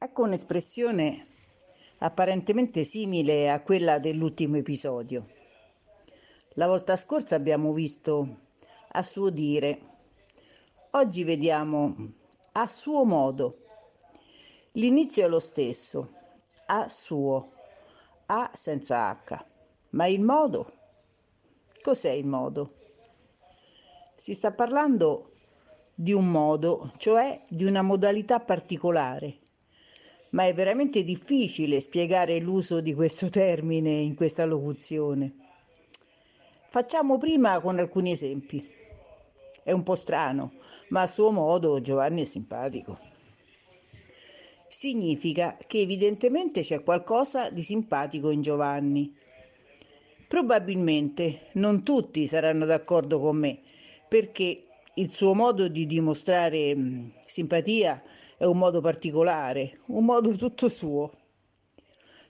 Ecco un'espressione apparentemente simile a quella dell'ultimo episodio. La volta scorsa abbiamo visto a suo dire, oggi vediamo a suo modo. L'inizio è lo stesso, a suo, a senza H, ma il modo? Cos'è il modo? Si sta parlando di un modo, cioè di una modalità particolare ma è veramente difficile spiegare l'uso di questo termine in questa locuzione. Facciamo prima con alcuni esempi. È un po' strano, ma a suo modo Giovanni è simpatico. Significa che evidentemente c'è qualcosa di simpatico in Giovanni. Probabilmente non tutti saranno d'accordo con me, perché il suo modo di dimostrare simpatia è un modo particolare, un modo tutto suo.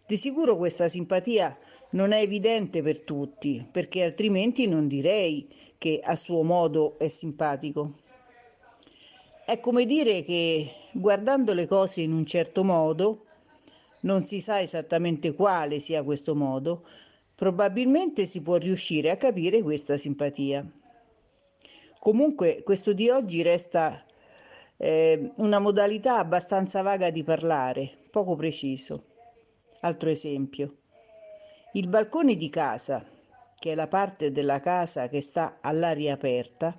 Di sicuro questa simpatia non è evidente per tutti, perché altrimenti non direi che a suo modo è simpatico. È come dire che guardando le cose in un certo modo, non si sa esattamente quale sia questo modo, probabilmente si può riuscire a capire questa simpatia. Comunque questo di oggi resta eh, una modalità abbastanza vaga di parlare, poco preciso. Altro esempio. Il balcone di casa, che è la parte della casa che sta all'aria aperta,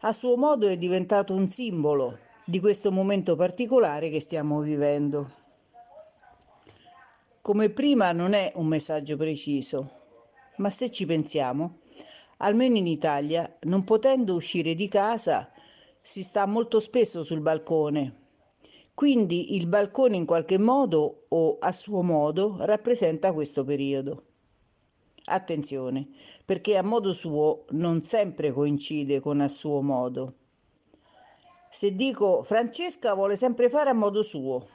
a suo modo è diventato un simbolo di questo momento particolare che stiamo vivendo. Come prima non è un messaggio preciso, ma se ci pensiamo, almeno in Italia, non potendo uscire di casa, si sta molto spesso sul balcone. Quindi il balcone in qualche modo o a suo modo rappresenta questo periodo. Attenzione, perché a modo suo non sempre coincide con a suo modo. Se dico Francesca vuole sempre fare a modo suo,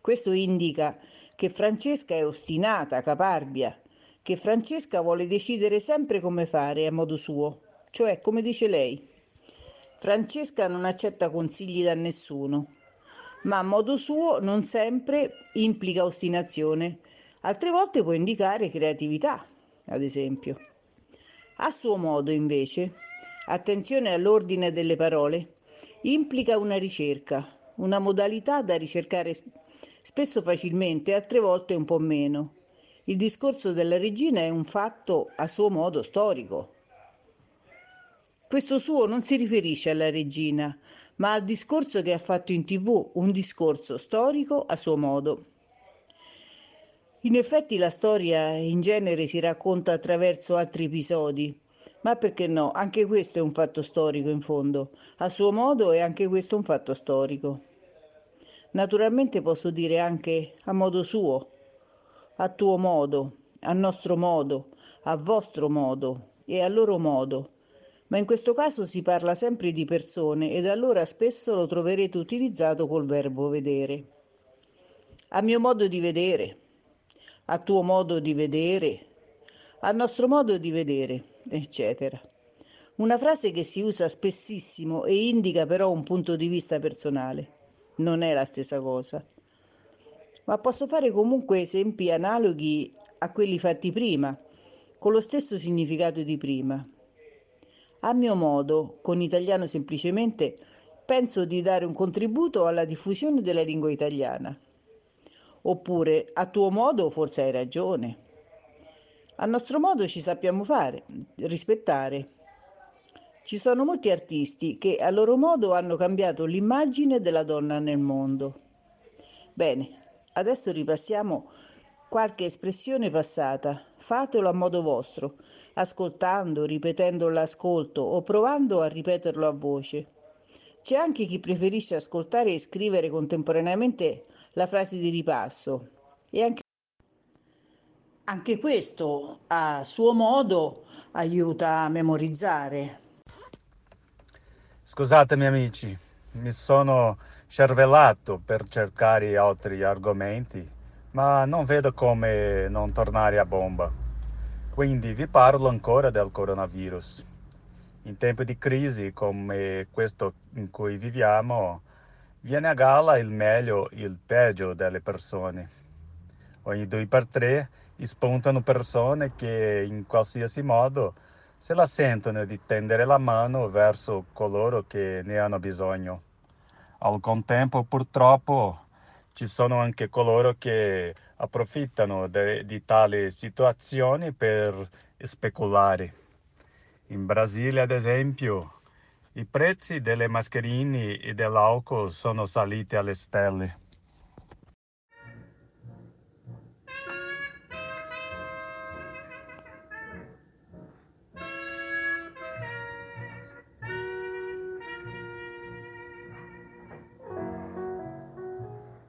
questo indica che Francesca è ostinata, caparbia, che Francesca vuole decidere sempre come fare a modo suo, cioè come dice lei. Francesca non accetta consigli da nessuno, ma a modo suo non sempre implica ostinazione, altre volte può indicare creatività, ad esempio. A suo modo, invece, attenzione all'ordine delle parole, implica una ricerca, una modalità da ricercare spesso facilmente, altre volte un po' meno. Il discorso della regina è un fatto a suo modo storico, questo suo non si riferisce alla regina, ma al discorso che ha fatto in tv, un discorso storico a suo modo. In effetti la storia in genere si racconta attraverso altri episodi, ma perché no? Anche questo è un fatto storico in fondo. A suo modo è anche questo un fatto storico. Naturalmente posso dire anche a modo suo, a tuo modo, a nostro modo, a vostro modo e a loro modo ma in questo caso si parla sempre di persone ed allora spesso lo troverete utilizzato col verbo vedere. A mio modo di vedere, a tuo modo di vedere, a nostro modo di vedere, eccetera. Una frase che si usa spessissimo e indica però un punto di vista personale. Non è la stessa cosa. Ma posso fare comunque esempi analoghi a quelli fatti prima, con lo stesso significato di prima. A mio modo, con italiano semplicemente, penso di dare un contributo alla diffusione della lingua italiana. Oppure, a tuo modo, forse hai ragione. A nostro modo ci sappiamo fare, rispettare. Ci sono molti artisti che a loro modo hanno cambiato l'immagine della donna nel mondo. Bene, adesso ripassiamo qualche espressione passata, fatelo a modo vostro, ascoltando, ripetendo l'ascolto o provando a ripeterlo a voce. C'è anche chi preferisce ascoltare e scrivere contemporaneamente la frase di ripasso e anche, anche questo a suo modo aiuta a memorizzare. Scusatemi amici, mi sono cervellato per cercare altri argomenti ma non vedo come non tornare a bomba. Quindi vi parlo ancora del coronavirus. In tempi di crisi come questo in cui viviamo viene a galla il meglio e il peggio delle persone. Ogni due per tre spuntano persone che in qualsiasi modo se la sentono di tendere la mano verso coloro che ne hanno bisogno. Al contempo, purtroppo, ci sono anche coloro che approfittano de, di tali situazioni per speculare. In Brasile, ad esempio, i prezzi delle mascherine e dell'alcol sono saliti alle stelle.